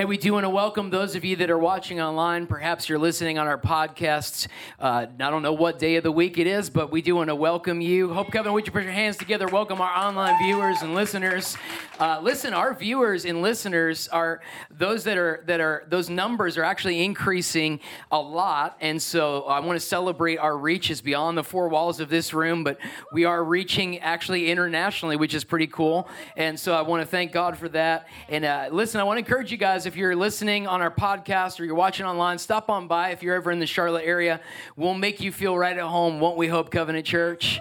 Hey, we do want to welcome those of you that are watching online. Perhaps you're listening on our podcasts. Uh, I don't know what day of the week it is, but we do want to welcome you. Hope Covenant, would you put your hands together? Welcome our online viewers and listeners. Uh, listen, our viewers and listeners are those that are that are those numbers are actually increasing a lot, and so I want to celebrate our reaches beyond the four walls of this room, but we are reaching actually internationally, which is pretty cool. And so I want to thank God for that. And uh, listen, I want to encourage you guys if you're listening on our podcast or you're watching online, stop on by if you're ever in the Charlotte area. We'll make you feel right at home, won't we, Hope Covenant Church?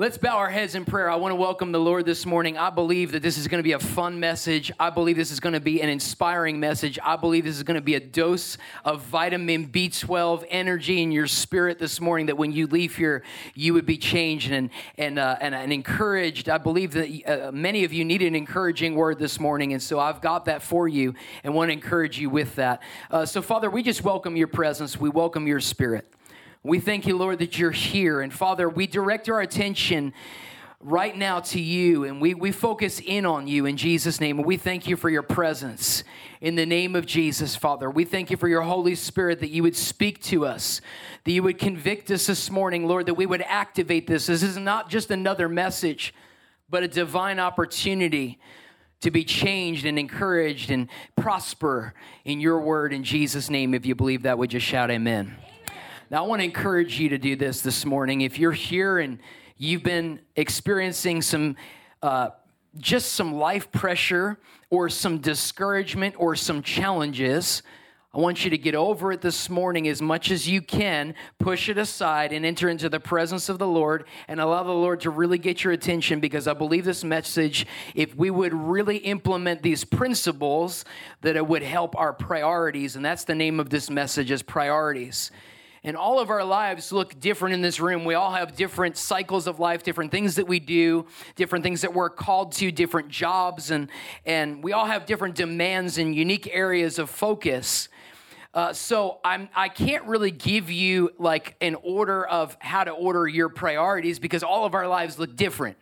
Let's bow our heads in prayer. I want to welcome the Lord this morning. I believe that this is going to be a fun message. I believe this is going to be an inspiring message. I believe this is going to be a dose of vitamin B12 energy in your spirit this morning that when you leave here, you would be changed and, and, uh, and, and, encouraged. I believe that uh, many of you need an encouraging word this morning, and so I've got that for you and want to encourage you with that. Uh, so, Father, we just welcome your presence. We welcome your spirit. We thank you, Lord, that you're here. And Father, we direct our attention right now to you and we, we focus in on you in Jesus' name. And we thank you for your presence in the name of Jesus, Father. We thank you for your Holy Spirit that you would speak to us, that you would convict us this morning, Lord, that we would activate this. This is not just another message, but a divine opportunity to be changed and encouraged and prosper in your word in Jesus' name. If you believe that, would just shout amen. Now, I want to encourage you to do this this morning. If you're here and you've been experiencing some, uh, just some life pressure or some discouragement or some challenges, I want you to get over it this morning as much as you can, push it aside, and enter into the presence of the Lord and allow the Lord to really get your attention because I believe this message, if we would really implement these principles, that it would help our priorities. And that's the name of this message is priorities. And all of our lives look different in this room. We all have different cycles of life, different things that we do, different things that we're called to, different jobs, and, and we all have different demands and unique areas of focus. Uh, so I'm, I can't really give you like an order of how to order your priorities because all of our lives look different.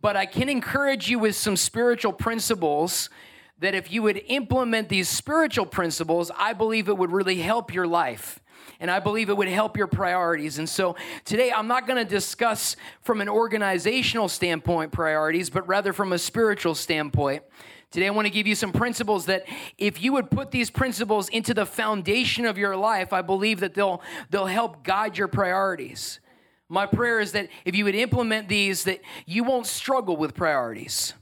But I can encourage you with some spiritual principles that if you would implement these spiritual principles, I believe it would really help your life and I believe it would help your priorities. And so today I'm not going to discuss from an organizational standpoint priorities, but rather from a spiritual standpoint. Today, I want to give you some principles that if you would put these principles into the foundation of your life, I believe that they'll, they'll help guide your priorities. My prayer is that if you would implement these, that you won't struggle with priorities.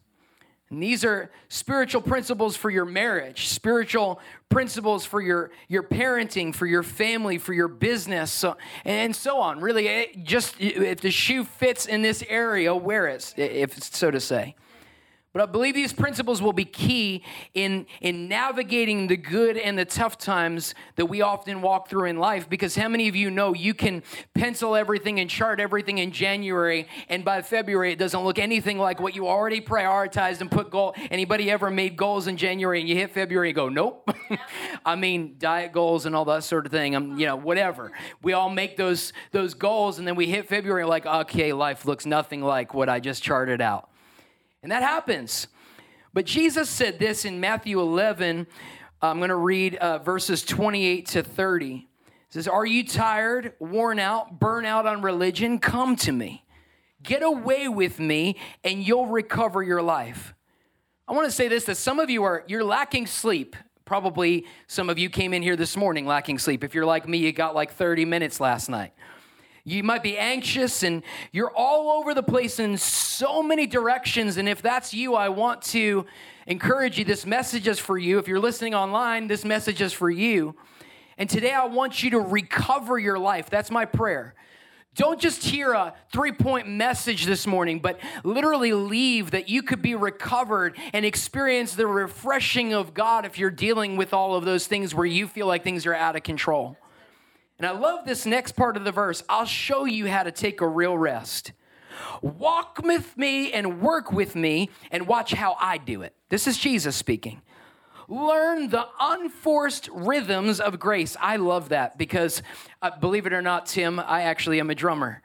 And these are spiritual principles for your marriage, spiritual principles for your, your parenting, for your family, for your business, so, and so on. Really, just if the shoe fits in this area, wear it, if so to say. But I believe these principles will be key in, in navigating the good and the tough times that we often walk through in life. Because how many of you know you can pencil everything and chart everything in January, and by February it doesn't look anything like what you already prioritized and put goal. Anybody ever made goals in January and you hit February and go, nope. I mean, diet goals and all that sort of thing. I'm, you know, whatever. We all make those those goals, and then we hit February like, okay, life looks nothing like what I just charted out. And that happens. But Jesus said this in Matthew 11. I'm going to read uh, verses 28 to 30. It says, Are you tired, worn out, burn out on religion? Come to me. Get away with me, and you'll recover your life. I want to say this that some of you are you're lacking sleep. Probably some of you came in here this morning lacking sleep. If you're like me, you got like 30 minutes last night. You might be anxious and you're all over the place in so many directions. And if that's you, I want to encourage you. This message is for you. If you're listening online, this message is for you. And today I want you to recover your life. That's my prayer. Don't just hear a three point message this morning, but literally leave that you could be recovered and experience the refreshing of God if you're dealing with all of those things where you feel like things are out of control. And I love this next part of the verse. I'll show you how to take a real rest. Walk with me and work with me and watch how I do it. This is Jesus speaking. Learn the unforced rhythms of grace. I love that because, uh, believe it or not, Tim, I actually am a drummer.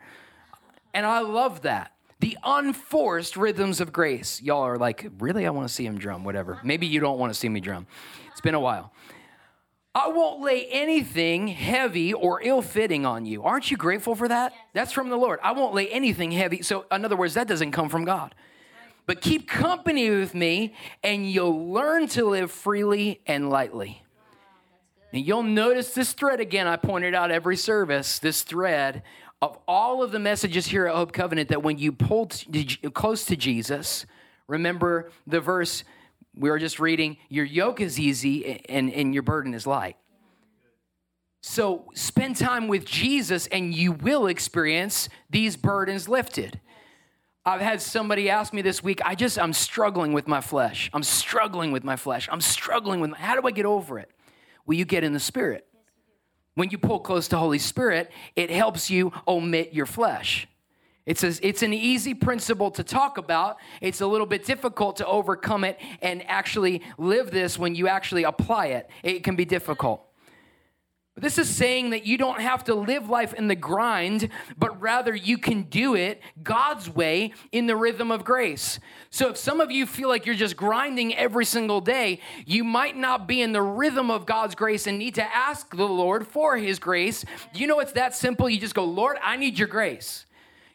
And I love that. The unforced rhythms of grace. Y'all are like, really? I want to see him drum, whatever. Maybe you don't want to see me drum. It's been a while. I won't lay anything heavy or ill fitting on you. Aren't you grateful for that? That's from the Lord. I won't lay anything heavy. So, in other words, that doesn't come from God. But keep company with me, and you'll learn to live freely and lightly. And you'll notice this thread again, I pointed out every service, this thread of all of the messages here at Hope Covenant that when you pull to, close to Jesus, remember the verse we were just reading, your yoke is easy and, and your burden is light. So spend time with Jesus and you will experience these burdens lifted. I've had somebody ask me this week, I just, I'm struggling with my flesh. I'm struggling with my flesh. I'm struggling with, my, how do I get over it? Well, you get in the Spirit. When you pull close to Holy Spirit, it helps you omit your flesh. It's, a, it's an easy principle to talk about. It's a little bit difficult to overcome it and actually live this when you actually apply it. It can be difficult. This is saying that you don't have to live life in the grind, but rather you can do it God's way in the rhythm of grace. So if some of you feel like you're just grinding every single day, you might not be in the rhythm of God's grace and need to ask the Lord for his grace. You know it's that simple. You just go, Lord, I need your grace.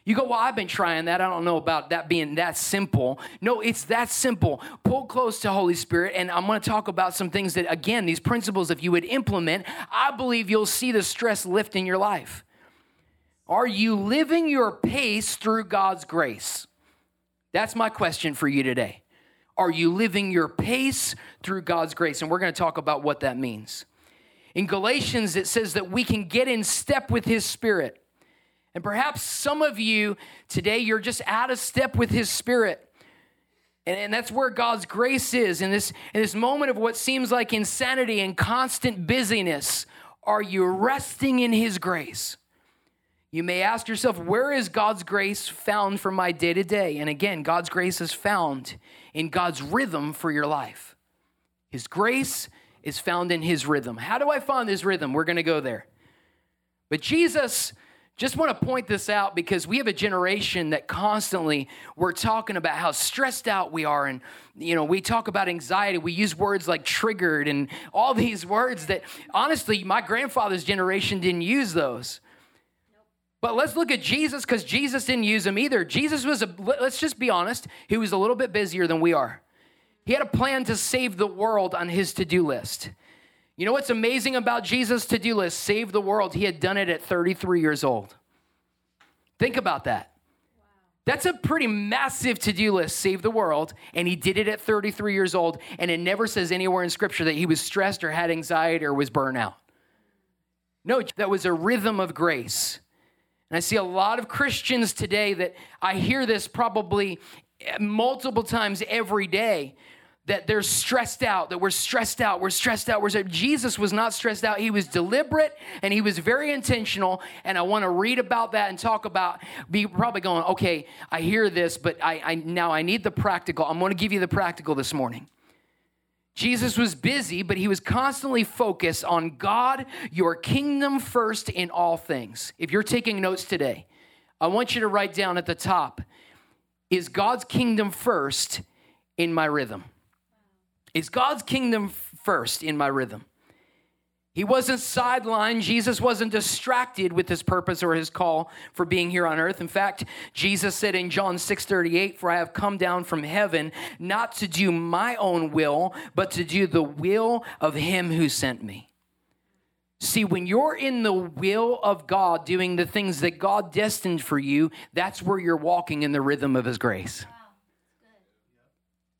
You go, well, I've been trying that. I don't know about that being that simple. No, it's that simple. Pull close to Holy Spirit, and I'm going to talk about some things that, again, these principles, if you would implement, I believe you'll see the stress lift in your life. Are you living your pace through God's grace? That's my question for you today. Are you living your pace through God's grace? And we're going to talk about what that means. In Galatians, it says that we can get in step with His Spirit. And perhaps some of you today, you're just out of step with His Spirit. And, and, that's where God's grace is in this, in this moment of what seems like insanity and constant busyness. Are you resting in His grace? You may ask yourself, where is God's grace found for my day to day? And again, God's grace is found in God's rhythm for your life. His grace is found in His rhythm. How do I find His rhythm? We're going to go there. But Jesus just want to point this out because we have a generation that constantly we're talking about how stressed out we are and you know we talk about anxiety. We use words like triggered and all these words that honestly my grandfather's generation didn't use those. But let's look at jesus because jesus didn't use them either. Jesus was a let's just be honest he was a little bit busier than we are. He had a plan to save the world on his to-do list you know what's amazing about Jesus' to do list? Save the world. He had done it at 33 years old. Think about that. That's a pretty massive to do list, save the world. And he did it at 33 years old. And it never says anywhere in scripture that he was stressed or had anxiety or was burnt out. No, that was a rhythm of grace. And I see a lot of Christians today that I hear this probably multiple times every day that they're stressed out, that we're stressed out, we're stressed out. We're stressed. Jesus was not stressed out. He was deliberate and he was very intentional. And I want to read about that and talk about, be probably going, okay, I hear this, but I, I now I need the practical. I'm going to give you the practical this morning. Jesus was busy, but he was constantly focused on God, your kingdom first in all things. If you're taking notes today, I want you to write down at the top is God's kingdom first in my rhythm? Is God's kingdom first in my rhythm? He wasn't sidelined. Jesus wasn't distracted with his purpose or his call for being here on earth. In fact, Jesus said in John 6 38, For I have come down from heaven not to do my own will, but to do the will of him who sent me. See, when you're in the will of God, doing the things that God destined for you, that's where you're walking in the rhythm of his grace.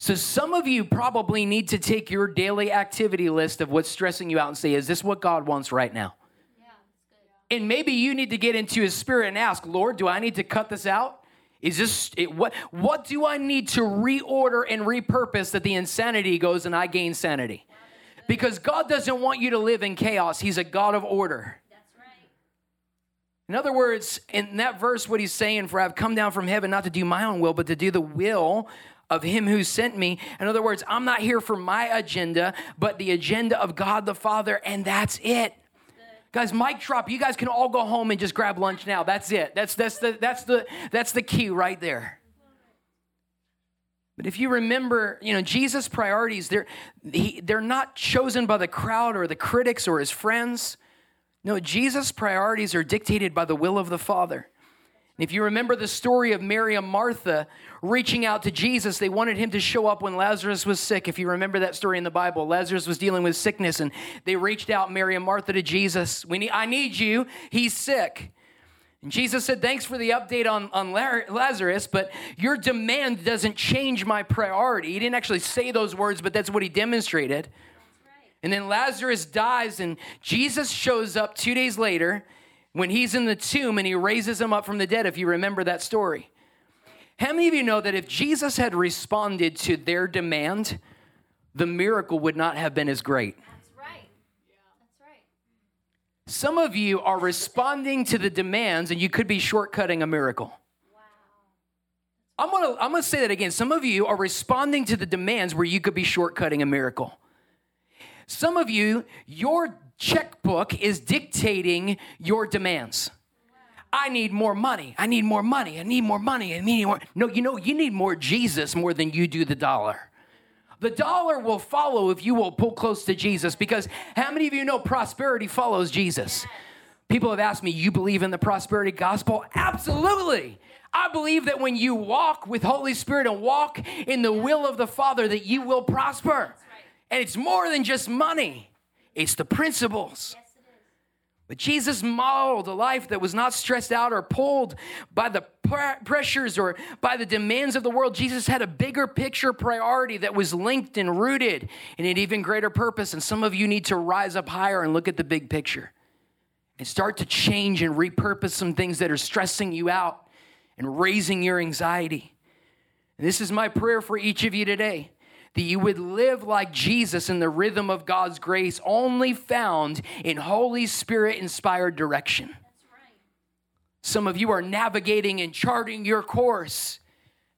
So, some of you probably need to take your daily activity list of what's stressing you out and say, Is this what God wants right now? Yeah, And maybe you need to get into his spirit and ask, Lord, do I need to cut this out? Is this it, what what do I need to reorder and repurpose that the insanity goes and I gain sanity? Because God doesn't want you to live in chaos. He's a God of order. In other words, in that verse, what he's saying, for I've come down from heaven not to do my own will, but to do the will of him who sent me. In other words, I'm not here for my agenda, but the agenda of God the Father, and that's it. Guys, mic drop. You guys can all go home and just grab lunch now. That's it. That's that's the that's the that's the key right there. But if you remember, you know, Jesus' priorities, they're, he, they're not chosen by the crowd or the critics or his friends. No, Jesus' priorities are dictated by the will of the Father. If you remember the story of Mary and Martha reaching out to Jesus, they wanted him to show up when Lazarus was sick. If you remember that story in the Bible, Lazarus was dealing with sickness and they reached out, Mary and Martha, to Jesus. We need, I need you. He's sick. And Jesus said, Thanks for the update on, on Lazarus, but your demand doesn't change my priority. He didn't actually say those words, but that's what he demonstrated. And then Lazarus dies, and Jesus shows up two days later when he's in the tomb and he raises him up from the dead, if you remember that story. How many of you know that if Jesus had responded to their demand, the miracle would not have been as great? That's right. Yeah. That's right. Some of you are responding to the demands and you could be shortcutting a miracle. Wow. I'm gonna, I'm gonna say that again. Some of you are responding to the demands where you could be shortcutting a miracle. Some of you, your checkbook is dictating your demands. I need more money. I need more money. I need more money. I need more. No, you know, you need more Jesus more than you do the dollar. The dollar will follow if you will pull close to Jesus because how many of you know prosperity follows Jesus? People have asked me, You believe in the prosperity gospel? Absolutely. I believe that when you walk with Holy Spirit and walk in the will of the Father, that you will prosper. And it's more than just money, it's the principles. Yes, it but Jesus modeled a life that was not stressed out or pulled by the pressures or by the demands of the world. Jesus had a bigger picture priority that was linked and rooted in an even greater purpose. And some of you need to rise up higher and look at the big picture and start to change and repurpose some things that are stressing you out and raising your anxiety. And this is my prayer for each of you today that you would live like Jesus in the rhythm of God's grace, only found in Holy Spirit inspired direction. Some of you are navigating and charting your course.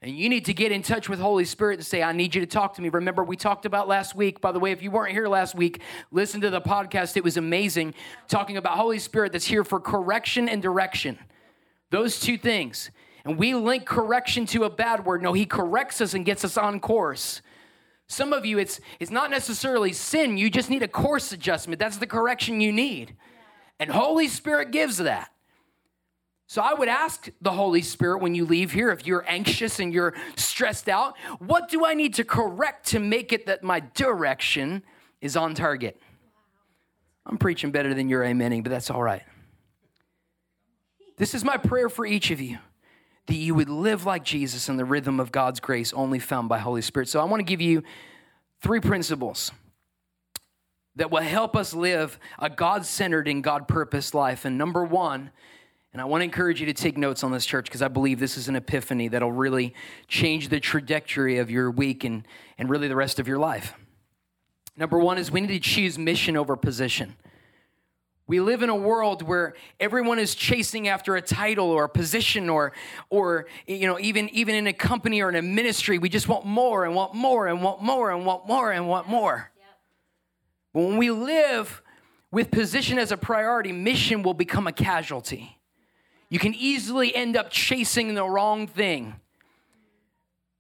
And you need to get in touch with Holy Spirit and say, I need you to talk to me. Remember, we talked about last week. By the way, if you weren't here last week, listen to the podcast. It was amazing talking about Holy Spirit that's here for correction and direction. Those two things. And we link correction to a bad word. No, He corrects us and gets us on course. Some of you, it's, it's not necessarily sin. You just need a course adjustment. That's the correction you need. And Holy Spirit gives that. So I would ask the Holy Spirit when you leave here, if you're anxious and you're stressed out, what do I need to correct to make it that my direction is on target? I'm preaching better than you're amening, but that's all right. This is my prayer for each of you that you would live like Jesus in the rhythm of God's grace only found by Holy Spirit. So I want to give you three principles that will help us live a God centered and God purposed life. And number one, and I want to encourage you to take notes on this church because I believe this is an epiphany that'll really change the trajectory of your week and, and really the rest of your life. Number one is we need to choose mission over position. We live in a world where everyone is chasing after a title or a position or or you know even even in a company or in a ministry we just want more and want more and want more and want more and want more. Yep. But when we live with position as a priority, mission will become a casualty. You can easily end up chasing the wrong thing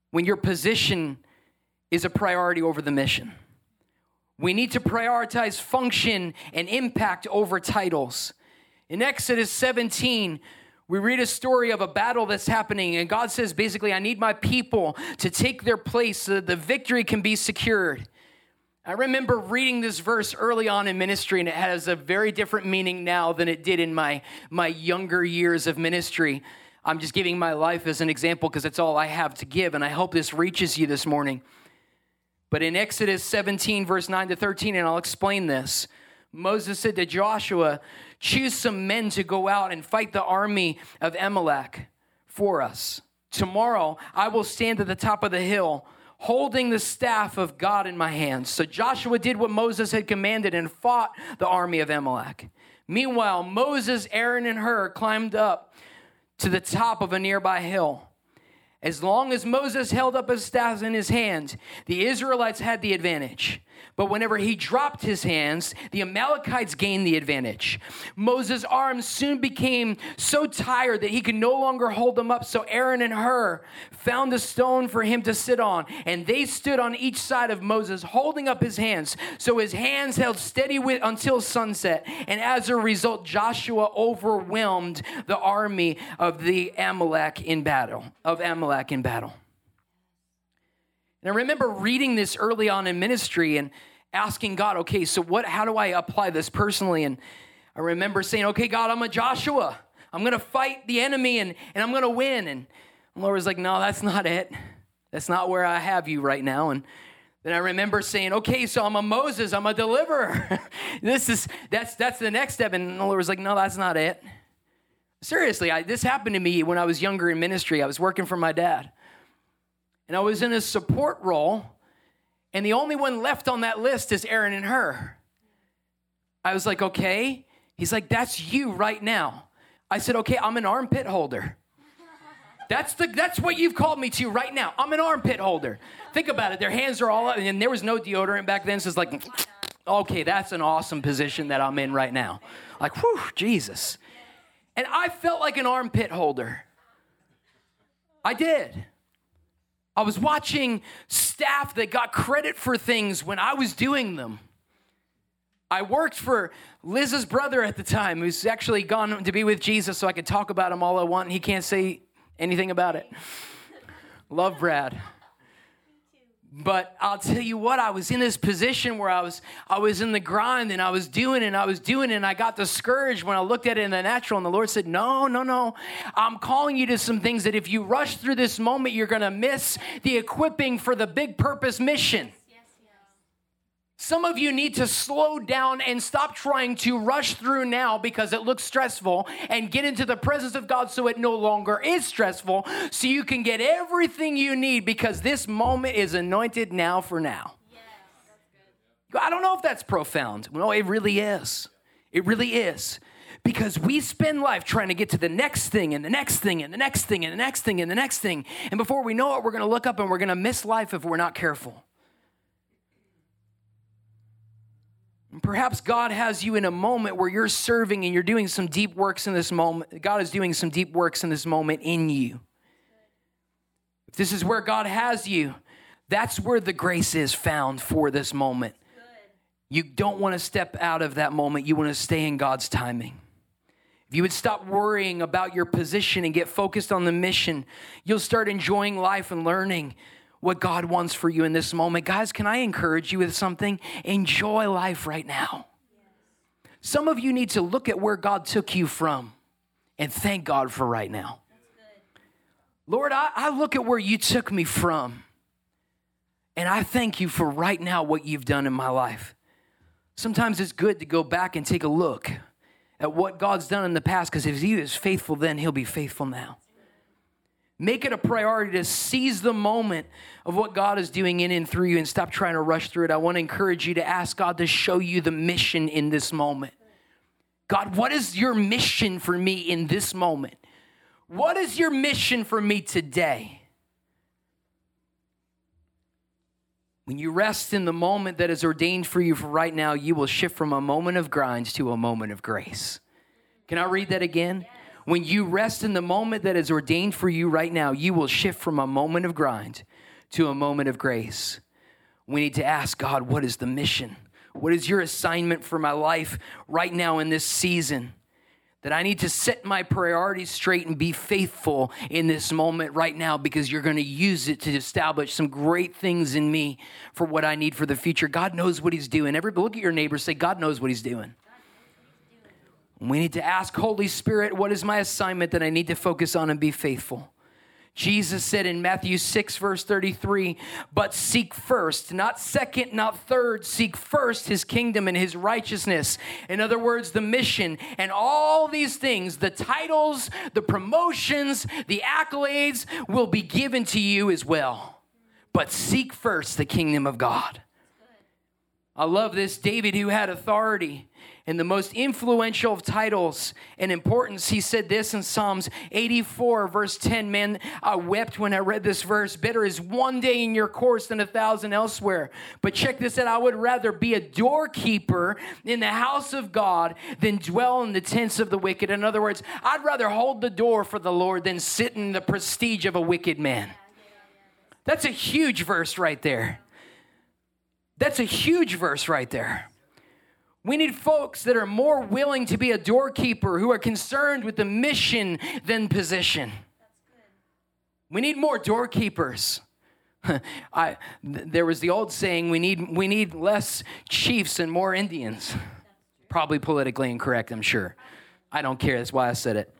when your position is a priority over the mission. We need to prioritize function and impact over titles. In Exodus 17, we read a story of a battle that's happening, and God says basically, I need my people to take their place so that the victory can be secured. I remember reading this verse early on in ministry, and it has a very different meaning now than it did in my, my younger years of ministry. I'm just giving my life as an example because it's all I have to give, and I hope this reaches you this morning. But in Exodus 17, verse 9 to 13, and I'll explain this, Moses said to Joshua, Choose some men to go out and fight the army of Amalek for us. Tomorrow I will stand at the top of the hill holding the staff of God in my hands. So Joshua did what Moses had commanded and fought the army of Amalek. Meanwhile, Moses, Aaron, and Hur climbed up to the top of a nearby hill. As long as Moses held up his staff in his hand, the Israelites had the advantage. But whenever he dropped his hands, the Amalekites gained the advantage. Moses' arms soon became so tired that he could no longer hold them up. So Aaron and Hur found a stone for him to sit on, and they stood on each side of Moses, holding up his hands. So his hands held steady with, until sunset. And as a result, Joshua overwhelmed the army of the Amalek in battle, of Amalek in battle. And I remember reading this early on in ministry and asking God, okay, so what how do I apply this personally? And I remember saying, okay, God, I'm a Joshua. I'm gonna fight the enemy and, and I'm gonna win. And the Lord was like, no, that's not it. That's not where I have you right now. And then I remember saying, okay, so I'm a Moses, I'm a deliverer. this is that's that's the next step. And the Lord was like, no, that's not it. Seriously, I, this happened to me when I was younger in ministry. I was working for my dad and I was in a support role, and the only one left on that list is Aaron and Hur. I was like, okay. He's like, that's you right now. I said, okay, I'm an armpit holder. That's the that's what you've called me to right now. I'm an armpit holder. Think about it. Their hands are all up, and there was no deodorant back then, so it's like, okay, that's an awesome position that I'm in right now. Like, whew, Jesus. And I felt like an armpit holder. I did. I was watching staff that got credit for things when I was doing them. I worked for Liz's brother at the time, who's actually gone to be with Jesus, so I could talk about him all I want, and he can't say anything about it. Love Brad. But I'll tell you what, I was in this position where I was I was in the grind and I was doing it, and I was doing it, and I got discouraged when I looked at it in the natural and the Lord said, "No, no, no. I'm calling you to some things that if you rush through this moment, you're going to miss the equipping for the big purpose mission." Some of you need to slow down and stop trying to rush through now because it looks stressful and get into the presence of God so it no longer is stressful so you can get everything you need because this moment is anointed now for now. I don't know if that's profound. No, it really is. It really is. Because we spend life trying to get to the next thing and the next thing and the next thing and the next thing and the next thing. And before we know it, we're going to look up and we're going to miss life if we're not careful. Perhaps God has you in a moment where you're serving and you're doing some deep works in this moment. God is doing some deep works in this moment in you. If this is where God has you, that's where the grace is found for this moment. You don't want to step out of that moment, you want to stay in God's timing. If you would stop worrying about your position and get focused on the mission, you'll start enjoying life and learning what God wants for you in this moment. Guys, can I encourage you with something? Enjoy life right now. Some of you need to look at where God took you from and thank God for right now. Lord, I, I look at where you took me from, and I thank you for right now what you've done in my life. Sometimes it's good to go back and take a look at what God's done in the past because if He is faithful then, He'll be faithful now. Make it a priority to seize the moment of what God is doing in and through you and stop trying to rush through it. I want to encourage you to ask God to show you the mission in this moment. God, what is your mission for me in this moment? What is your mission for me today? When you rest in the moment that is ordained for you for right now, you will shift from a moment of grinds to a moment of grace. Can I read that again? When you rest in the moment that is ordained for you right now, you will shift from a moment of grind to a moment of grace. We need to ask God, what is the mission? What is your assignment for my life right now in this season? That I need to set my priorities straight and be faithful in this moment right now because you're going to use it to establish some great things in me for what I need for the future. God knows what He's doing. Everybody, look at your neighbor, say, God knows what He's doing. We need to ask Holy Spirit, what is my assignment that I need to focus on and be faithful? Jesus said in Matthew 6, verse 33, but seek first, not second, not third, seek first his kingdom and his righteousness. In other words, the mission and all these things, the titles, the promotions, the accolades will be given to you as well. But seek first the kingdom of God. I love this. David, who had authority, and the most influential of titles and importance. He said this in Psalms 84, verse 10 Man, I wept when I read this verse. Better is one day in your course than a thousand elsewhere. But check this out I would rather be a doorkeeper in the house of God than dwell in the tents of the wicked. In other words, I'd rather hold the door for the Lord than sit in the prestige of a wicked man. That's a huge verse right there. That's a huge verse right there. We need folks that are more willing to be a doorkeeper, who are concerned with the mission than position. We need more doorkeepers. I, there was the old saying, we need, we need less chiefs and more Indians. Probably politically incorrect, I'm sure. I don't care, that's why I said it.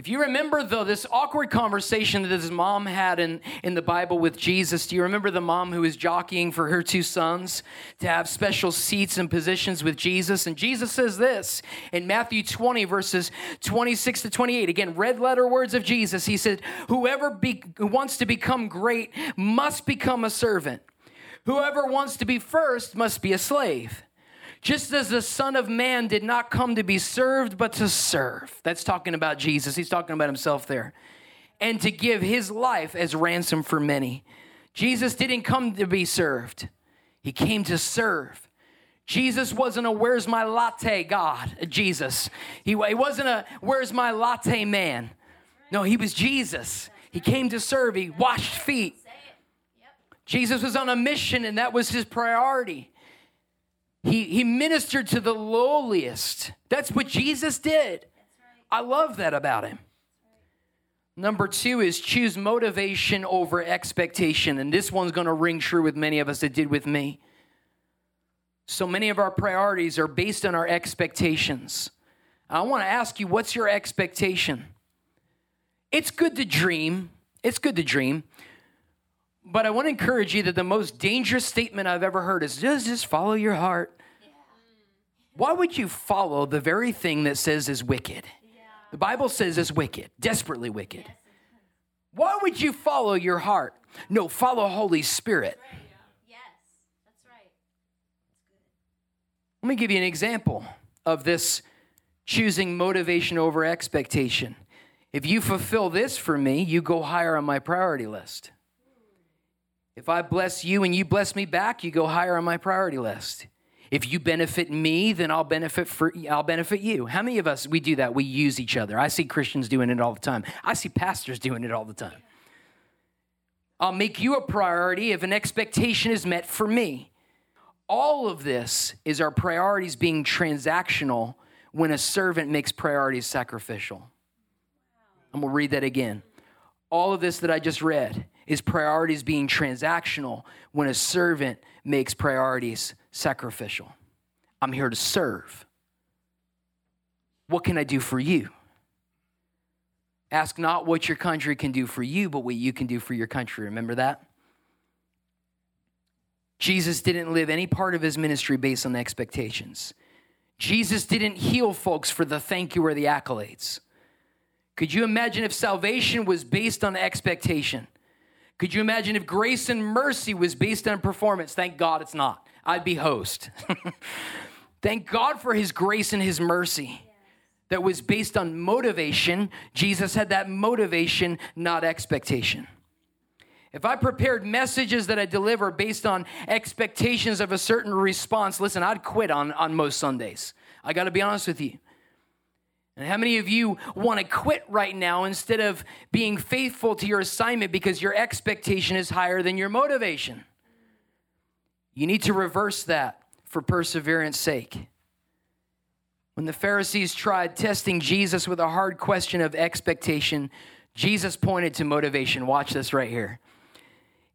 If you remember, though, this awkward conversation that his mom had in, in the Bible with Jesus, do you remember the mom who was jockeying for her two sons to have special seats and positions with Jesus? And Jesus says this in Matthew 20, verses 26 to 28. Again, red letter words of Jesus. He said, Whoever be, who wants to become great must become a servant. Whoever wants to be first must be a slave. Just as the Son of Man did not come to be served, but to serve. That's talking about Jesus. He's talking about himself there. And to give his life as ransom for many. Jesus didn't come to be served, he came to serve. Jesus wasn't a where's my latte God, Jesus. He, he wasn't a where's my latte man. No, he was Jesus. He came to serve, he washed feet. Jesus was on a mission, and that was his priority. He, he ministered to the lowliest. That's what Jesus did. I love that about him. Number two is choose motivation over expectation. And this one's going to ring true with many of us. It did with me. So many of our priorities are based on our expectations. I want to ask you, what's your expectation? It's good to dream. It's good to dream. But I want to encourage you that the most dangerous statement I've ever heard is just, just follow your heart. Why would you follow the very thing that says is wicked? The Bible says is wicked, desperately wicked. Why would you follow your heart? No, follow Holy Spirit. Yes, that's right. Let me give you an example of this choosing motivation over expectation. If you fulfill this for me, you go higher on my priority list. If I bless you and you bless me back, you go higher on my priority list. If you benefit me, then I'll benefit for I'll benefit you. How many of us we do that? We use each other. I see Christians doing it all the time. I see pastors doing it all the time. I'll make you a priority if an expectation is met for me. All of this is our priorities being transactional when a servant makes priorities sacrificial. I'm going to read that again. All of this that I just read is priorities being transactional when a servant makes priorities sacrificial. I'm here to serve. What can I do for you? Ask not what your country can do for you, but what you can do for your country. Remember that? Jesus didn't live any part of his ministry based on expectations. Jesus didn't heal folks for the thank you or the accolades. Could you imagine if salvation was based on expectation? Could you imagine if grace and mercy was based on performance? Thank God it's not. I'd be host. Thank God for his grace and his mercy that was based on motivation. Jesus had that motivation, not expectation. If I prepared messages that I deliver based on expectations of a certain response, listen, I'd quit on, on most Sundays. I got to be honest with you. And how many of you want to quit right now instead of being faithful to your assignment because your expectation is higher than your motivation? You need to reverse that for perseverance' sake. When the Pharisees tried testing Jesus with a hard question of expectation, Jesus pointed to motivation. Watch this right here.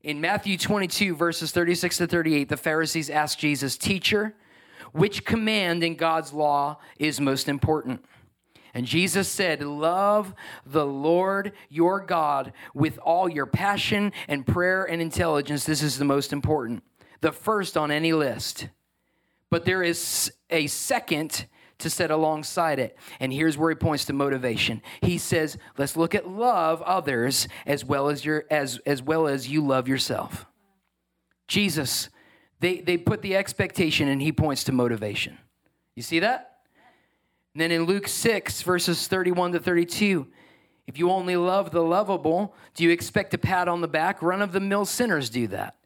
In Matthew 22, verses 36 to 38, the Pharisees asked Jesus, Teacher, which command in God's law is most important? And Jesus said, Love the Lord your God with all your passion and prayer and intelligence. This is the most important, the first on any list. But there is a second to set alongside it. And here's where he points to motivation. He says, let's look at love others as well as your as as well as you love yourself. Jesus, they they put the expectation and he points to motivation. You see that? And then in Luke 6, verses 31 to 32, if you only love the lovable, do you expect a pat on the back? Run of the mill sinners do that.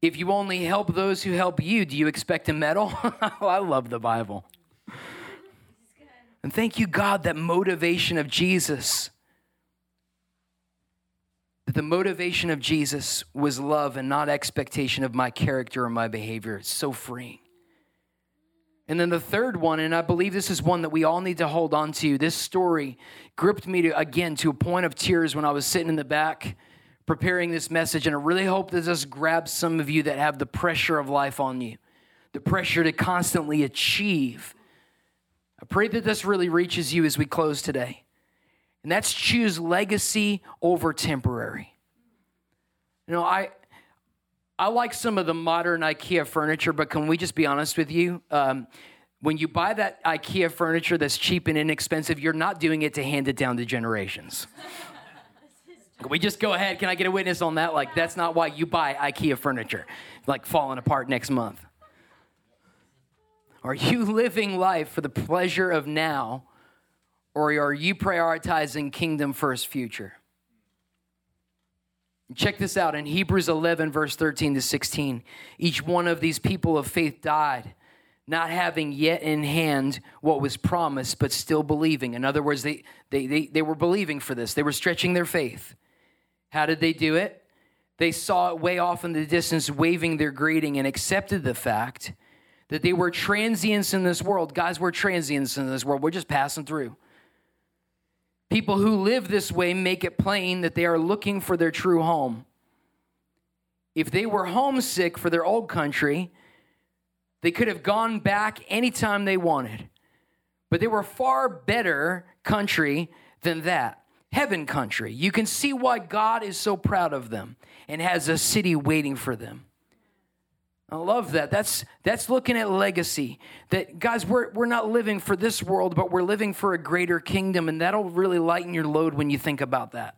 If you only help those who help you, do you expect a medal? I love the Bible. And thank you, God, that motivation of Jesus, the motivation of Jesus was love and not expectation of my character or my behavior. It's so freeing. And then the third one, and I believe this is one that we all need to hold on to. This story gripped me to, again to a point of tears when I was sitting in the back preparing this message. And I really hope that this grabs some of you that have the pressure of life on you, the pressure to constantly achieve. I pray that this really reaches you as we close today. And that's choose legacy over temporary. You know, I I like some of the modern IKEA furniture, but can we just be honest with you? Um, when you buy that IKEA furniture that's cheap and inexpensive, you're not doing it to hand it down to generations. Can we just go ahead? Can I get a witness on that? Like, that's not why you buy IKEA furniture, like falling apart next month. Are you living life for the pleasure of now, or are you prioritizing kingdom first future? Check this out in Hebrews 11, verse 13 to 16. Each one of these people of faith died, not having yet in hand what was promised, but still believing. In other words, they, they, they, they were believing for this, they were stretching their faith. How did they do it? They saw it way off in the distance, waving their greeting, and accepted the fact that they were transients in this world. Guys, we're transients in this world, we're just passing through. People who live this way make it plain that they are looking for their true home. If they were homesick for their old country, they could have gone back anytime they wanted. But they were far better country than that. Heaven country. You can see why God is so proud of them and has a city waiting for them. I love that. That's that's looking at legacy. That guys, we're we're not living for this world, but we're living for a greater kingdom, and that'll really lighten your load when you think about that.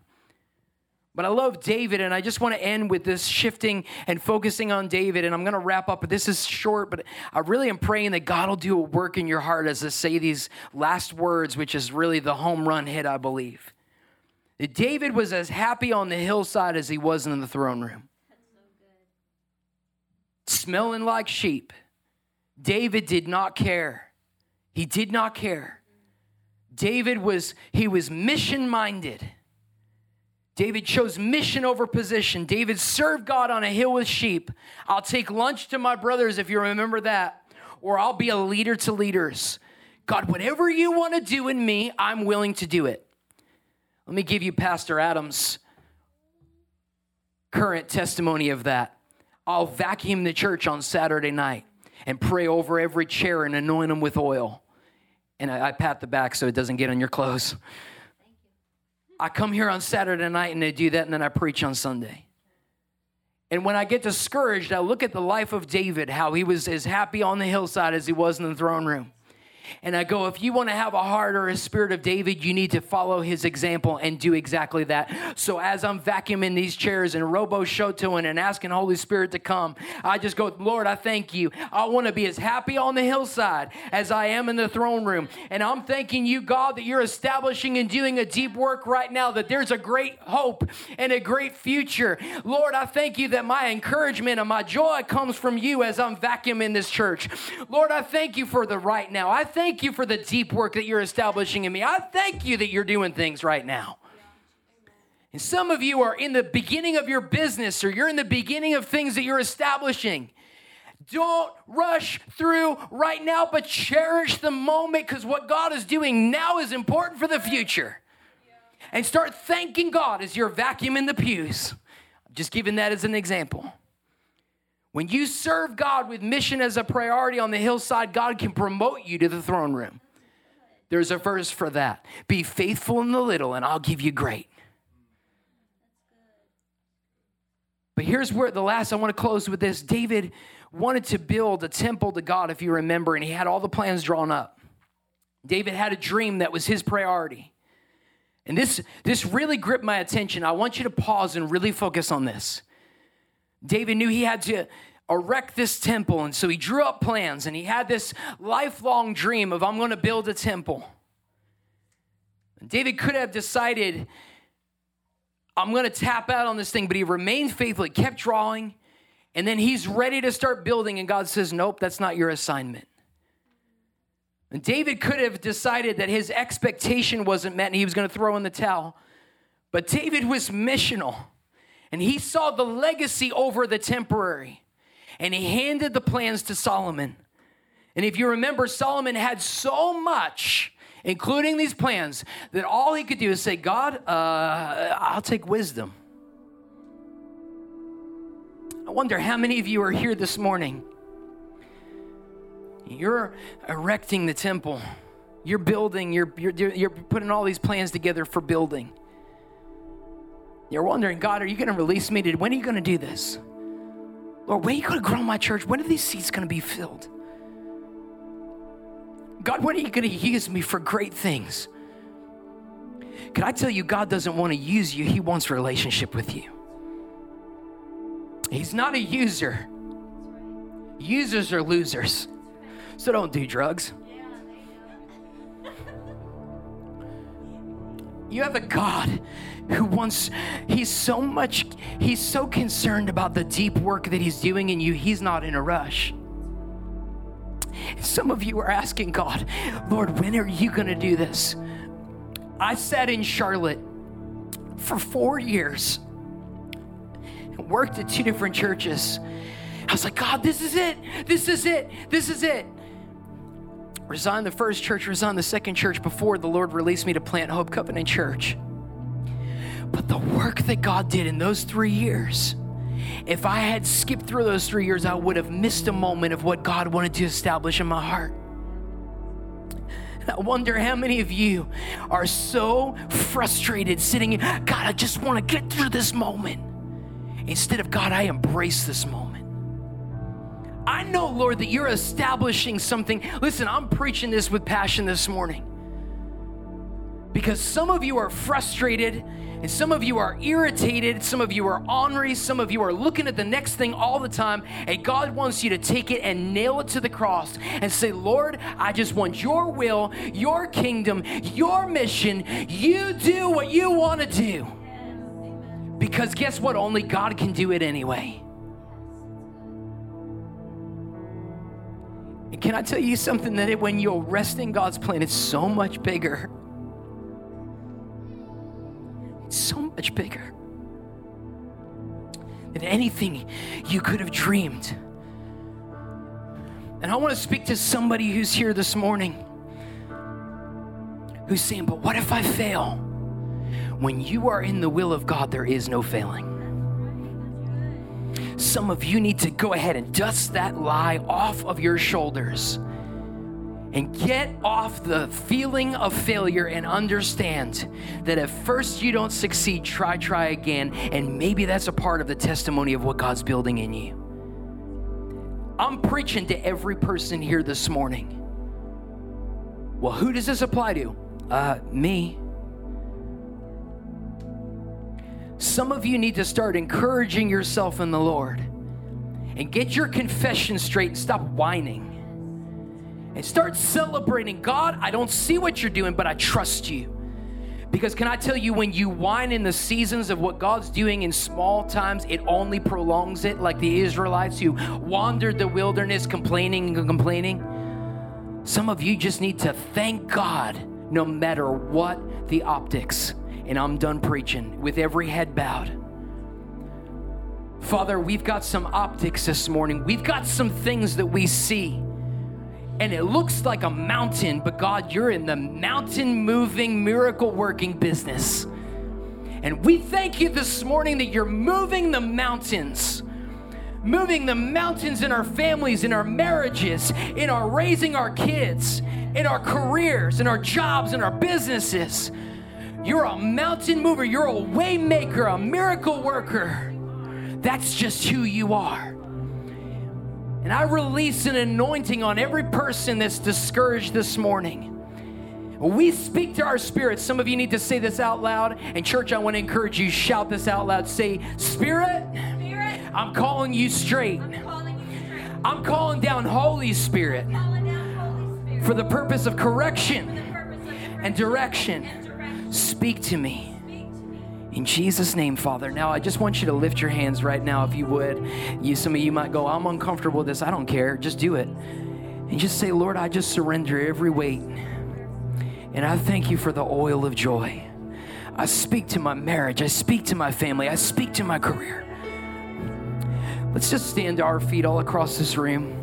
But I love David, and I just want to end with this shifting and focusing on David. And I'm going to wrap up. This is short, but I really am praying that God will do a work in your heart as I say these last words, which is really the home run hit, I believe. That David was as happy on the hillside as he was in the throne room smelling like sheep. David did not care. He did not care. David was he was mission minded. David chose mission over position. David served God on a hill with sheep. I'll take lunch to my brothers if you remember that, or I'll be a leader to leaders. God, whatever you want to do in me, I'm willing to do it. Let me give you Pastor Adams' current testimony of that. I'll vacuum the church on Saturday night and pray over every chair and anoint them with oil. And I, I pat the back so it doesn't get on your clothes. I come here on Saturday night and I do that, and then I preach on Sunday. And when I get discouraged, I look at the life of David, how he was as happy on the hillside as he was in the throne room. And I go, if you want to have a heart or a spirit of David, you need to follow his example and do exactly that. So as I'm vacuuming these chairs and robo shotoing and asking Holy Spirit to come, I just go, Lord, I thank you. I want to be as happy on the hillside as I am in the throne room. And I'm thanking you, God, that you're establishing and doing a deep work right now, that there's a great hope and a great future. Lord, I thank you that my encouragement and my joy comes from you as I'm vacuuming this church. Lord, I thank you for the right now. I thank you for the deep work that you're establishing in me. I thank you that you're doing things right now. And some of you are in the beginning of your business or you're in the beginning of things that you're establishing. Don't rush through right now, but cherish the moment because what God is doing now is important for the future. And start thanking God as you're vacuuming the pews. I'm just giving that as an example. When you serve God with mission as a priority on the hillside, God can promote you to the throne room. There's a verse for that. Be faithful in the little, and I'll give you great. But here's where the last I want to close with this. David wanted to build a temple to God, if you remember, and he had all the plans drawn up. David had a dream that was his priority. And this, this really gripped my attention. I want you to pause and really focus on this. David knew he had to erect this temple, and so he drew up plans and he had this lifelong dream of, I'm going to build a temple. David could have decided, I'm going to tap out on this thing, but he remained faithful. He kept drawing, and then he's ready to start building, and God says, Nope, that's not your assignment. And David could have decided that his expectation wasn't met and he was going to throw in the towel. But David was missional, and he saw the legacy over the temporary, and he handed the plans to Solomon. And if you remember, Solomon had so much including these plans, that all he could do is say, God, uh, I'll take wisdom. I wonder how many of you are here this morning. You're erecting the temple. You're building, you're, you're, you're putting all these plans together for building. You're wondering, God, are you going to release me? When are you going to do this? Lord, when are you going to grow my church? When are these seats going to be filled? God, when are you going to use me for great things? Can I tell you, God doesn't want to use you, He wants relationship with you. He's not a user. Users are losers. So don't do drugs. You have a God who wants, he's so much, he's so concerned about the deep work that he's doing in you, he's not in a rush. Some of you are asking God, Lord, when are you going to do this? I sat in Charlotte for four years and worked at two different churches. I was like, God, this is it. This is it. This is it. Resigned the first church, resigned the second church before the Lord released me to plant Hope Covenant Church. But the work that God did in those three years, if I had skipped through those three years, I would have missed a moment of what God wanted to establish in my heart. I wonder how many of you are so frustrated sitting in, God, I just want to get through this moment. Instead of, God, I embrace this moment. I know, Lord, that you're establishing something. Listen, I'm preaching this with passion this morning because some of you are frustrated and some of you are irritated, some of you are ornery, some of you are looking at the next thing all the time, and God wants you to take it and nail it to the cross and say, Lord, I just want your will, your kingdom, your mission. You do what you want to do. Because guess what? Only God can do it anyway. And can I tell you something that when you're resting God's plan, it's so much bigger It's so much bigger than anything you could have dreamed. And I want to speak to somebody who's here this morning who's saying, But what if I fail? When you are in the will of God, there is no failing. Some of you need to go ahead and dust that lie off of your shoulders and get off the feeling of failure and understand that if first you don't succeed, try, try again. And maybe that's a part of the testimony of what God's building in you. I'm preaching to every person here this morning. Well, who does this apply to? Uh, me. Some of you need to start encouraging yourself in the Lord and get your confession straight and stop whining and start celebrating. God, I don't see what you're doing, but I trust you. Because can I tell you, when you whine in the seasons of what God's doing in small times, it only prolongs it, like the Israelites who wandered the wilderness complaining and complaining. Some of you just need to thank God no matter what the optics. And I'm done preaching with every head bowed. Father, we've got some optics this morning. We've got some things that we see and it looks like a mountain, but God, you're in the mountain moving, miracle working business. And we thank you this morning that you're moving the mountains, moving the mountains in our families, in our marriages, in our raising our kids. in our careers, in our jobs, in our businesses. You're a mountain mover, you're a way maker, a miracle worker. That's just who you are. And I release an anointing on every person that's discouraged this morning. We speak to our spirits. Some of you need to say this out loud. And, church, I want to encourage you shout this out loud. Say, Spirit, Spirit, I'm calling you straight. I'm calling you straight. I'm calling down Holy Spirit down Holy Spirit for the purpose of for the correction purpose of correction and direction. and Speak to me. In Jesus' name, Father. Now, I just want you to lift your hands right now, if you would. You, some of you might go, I'm uncomfortable with this. I don't care. Just do it. And just say, Lord, I just surrender every weight. And I thank you for the oil of joy. I speak to my marriage. I speak to my family. I speak to my career. Let's just stand to our feet all across this room.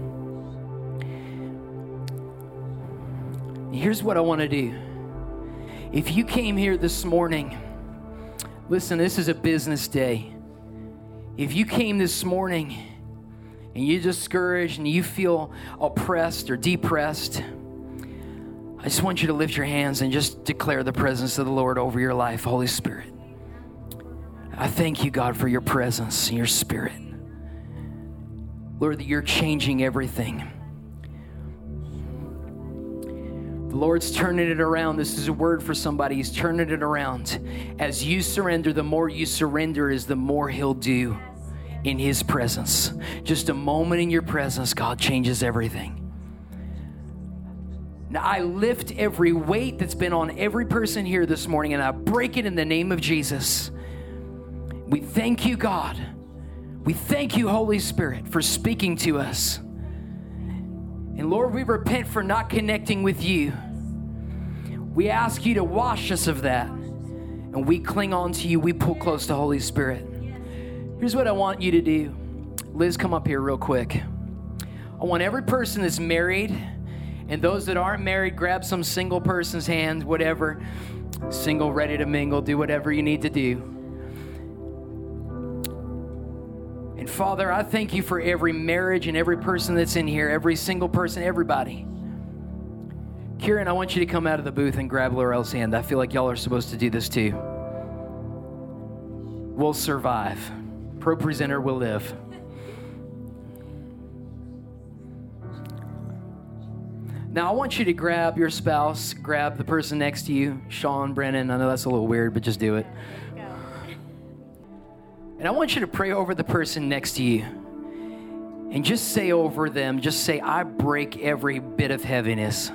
Here's what I want to do. If you came here this morning, listen, this is a business day. If you came this morning and you're discouraged and you feel oppressed or depressed, I just want you to lift your hands and just declare the presence of the Lord over your life, Holy Spirit. I thank you, God, for your presence and your spirit. Lord, that you're changing everything. The Lord's turning it around. This is a word for somebody. He's turning it around. As you surrender, the more you surrender is the more He'll do in His presence. Just a moment in your presence, God changes everything. Now, I lift every weight that's been on every person here this morning and I break it in the name of Jesus. We thank you, God. We thank you, Holy Spirit, for speaking to us. And Lord, we repent for not connecting with you. We ask you to wash us of that. And we cling on to you. We pull close to Holy Spirit. Here's what I want you to do. Liz, come up here real quick. I want every person that's married and those that aren't married, grab some single person's hand, whatever. Single, ready to mingle, do whatever you need to do. And Father, I thank you for every marriage and every person that's in here, every single person, everybody. Kieran, I want you to come out of the booth and grab Laurel's hand. I feel like y'all are supposed to do this too. We'll survive. ProPresenter will live. Now, I want you to grab your spouse, grab the person next to you, Sean, Brennan. I know that's a little weird, but just do it. And I want you to pray over the person next to you. And just say over them, just say, I break every bit of heaviness.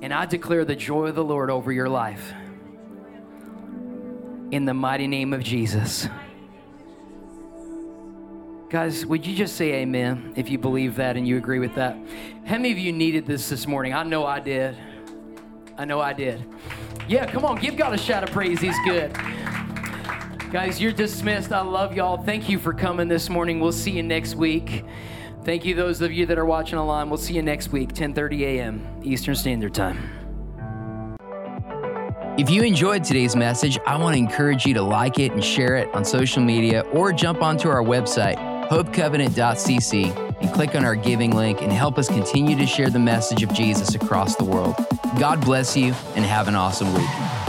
And I declare the joy of the Lord over your life. In the mighty name of Jesus. Guys, would you just say amen if you believe that and you agree with that? How many of you needed this this morning? I know I did. I know I did. Yeah, come on, give God a shout of praise. He's good. Guys, you're dismissed. I love y'all. Thank you for coming this morning. We'll see you next week. Thank you, those of you that are watching online. We'll see you next week, 10:30 a.m. Eastern Standard Time. If you enjoyed today's message, I want to encourage you to like it and share it on social media or jump onto our website, hopecovenant.cc, and click on our giving link and help us continue to share the message of Jesus across the world. God bless you and have an awesome week.